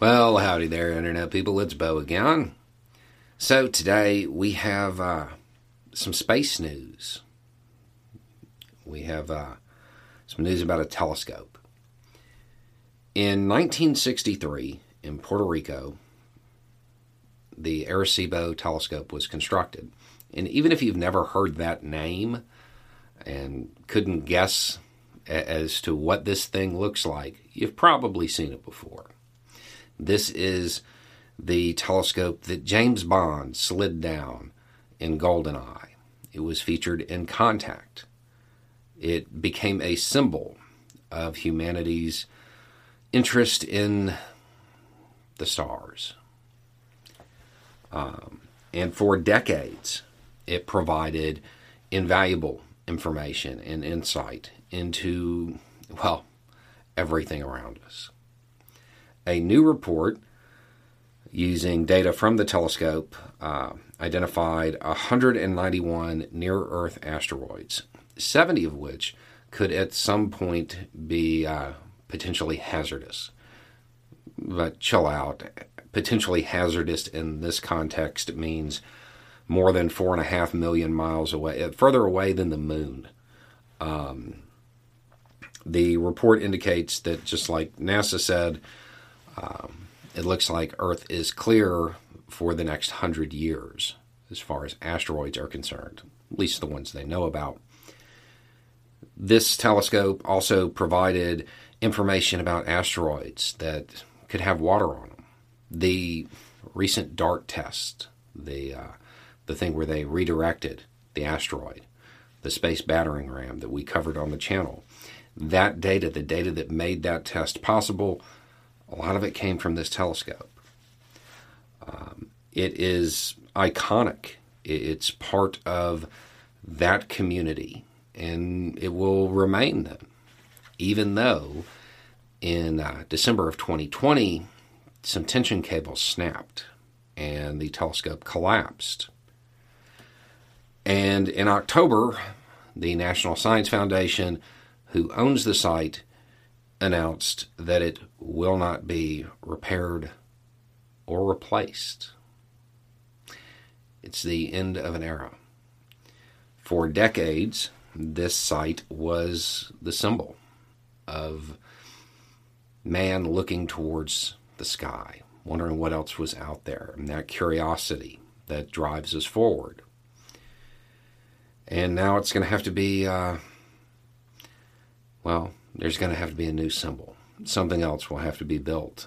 Well, howdy there, Internet people. It's Bo again. So, today we have uh, some space news. We have uh, some news about a telescope. In 1963, in Puerto Rico, the Arecibo telescope was constructed. And even if you've never heard that name and couldn't guess as to what this thing looks like, you've probably seen it before. This is the telescope that James Bond slid down in Goldeneye. It was featured in Contact. It became a symbol of humanity's interest in the stars. Um, and for decades, it provided invaluable information and insight into, well, everything around us a new report using data from the telescope uh, identified 191 near Earth asteroids, 70 of which could at some point be uh, potentially hazardous. But chill out. Potentially hazardous in this context means more than four and a half million miles away, uh, further away than the moon. Um, the report indicates that, just like NASA said, um, it looks like Earth is clear for the next hundred years as far as asteroids are concerned, at least the ones they know about. This telescope also provided information about asteroids that could have water on them. The recent DART test, the uh, the thing where they redirected the asteroid, the space battering ram that we covered on the channel, that data, the data that made that test possible, a lot of it came from this telescope. Um, it is iconic. It's part of that community, and it will remain then, even though in uh, December of 2020, some tension cables snapped and the telescope collapsed. And in October, the National Science Foundation, who owns the site, announced that it will not be repaired or replaced. It's the end of an era. For decades, this site was the symbol of man looking towards the sky, wondering what else was out there, and that curiosity that drives us forward. And now it's going to have to be, uh, well, there's going to have to be a new symbol. Something else will have to be built.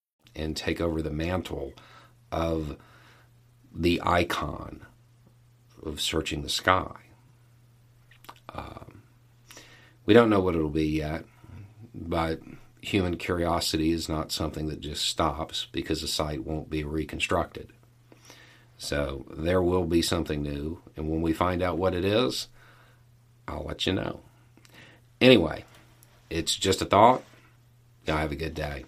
and take over the mantle of the icon of searching the sky. Um, we don't know what it'll be yet, but human curiosity is not something that just stops because the site won't be reconstructed. So there will be something new, and when we find out what it is, I'll let you know. Anyway, it's just a thought. Y'all have a good day.